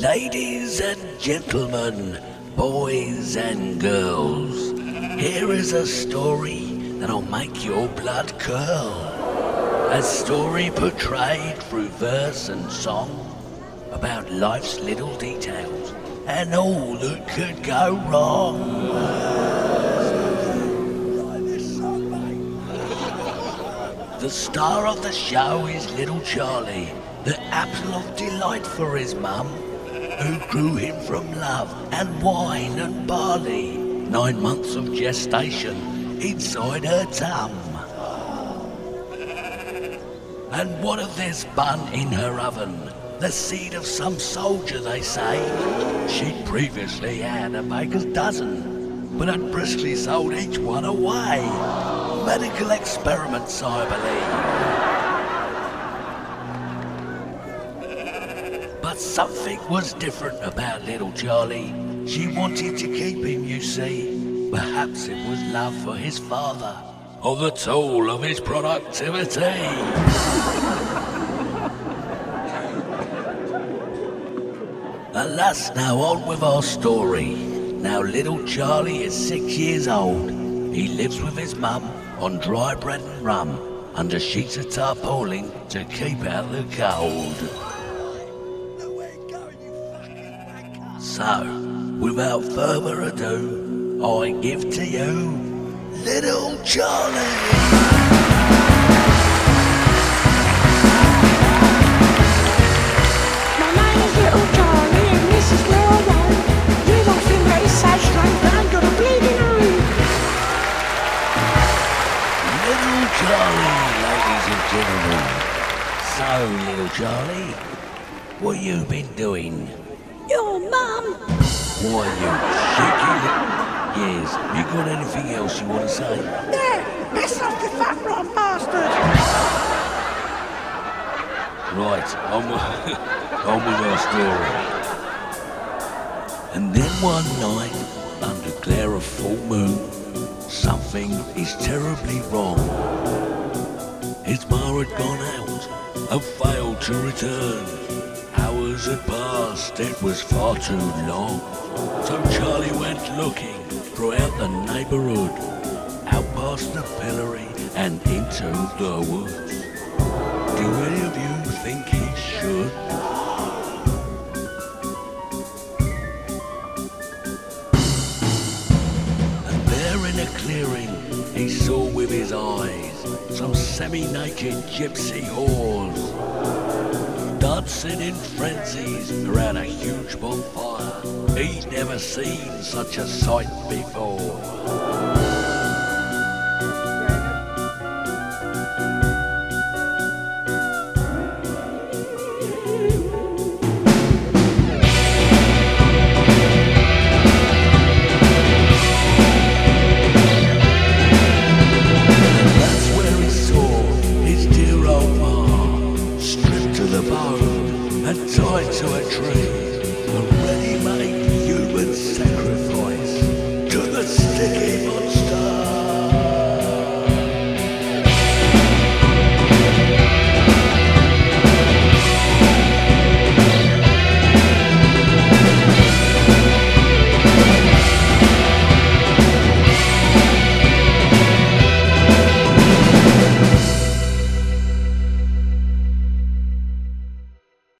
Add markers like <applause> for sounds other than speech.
Ladies and gentlemen, boys and girls, here is a story that'll make your blood curl. A story portrayed through verse and song about life's little details and all that could go wrong. The star of the show is little Charlie, the apple of delight for his mum, who grew him from love and wine and barley. Nine months of gestation inside her tum. And what of this bun in her oven? The seed of some soldier, they say. She'd previously had a baker's dozen, but had briskly sold each one away. Medical experiments, I believe. Something was different about little Charlie. She wanted to keep him, you see. Perhaps it was love for his father, or the toll of his productivity. <laughs> Alas, now on with our story. Now little Charlie is six years old. He lives with his mum on dry bread and rum under sheets of tarpaulin to keep out the cold. So, without further ado, I give to you Little Charlie. My name Little Charlie and this is where I roam. You might think that it's so strange, but I ain't got a bleeding home. Little Charlie, ladies and gentlemen. So, little Charlie, what you been doing? Your mum. Why, you cheeky. Yes, you got anything else you want to say? Yeah, piss off the fat ron bastard. Right, on with, <laughs> on with our story. And then one night, under glare of full moon, something is terribly wrong. His ma had gone out and failed to return. Hours had passed, it was far too long. So Charlie went looking throughout the neighborhood, out past the pillory and into the woods. Do any of you think he should? And there in a clearing, he saw with his eyes some semi-naked gypsy whores dancing in frenzies around a huge bonfire. He'd never seen such a sight before. The bone and tied to a tree. A ready-made human sacrifice to the sticky monster.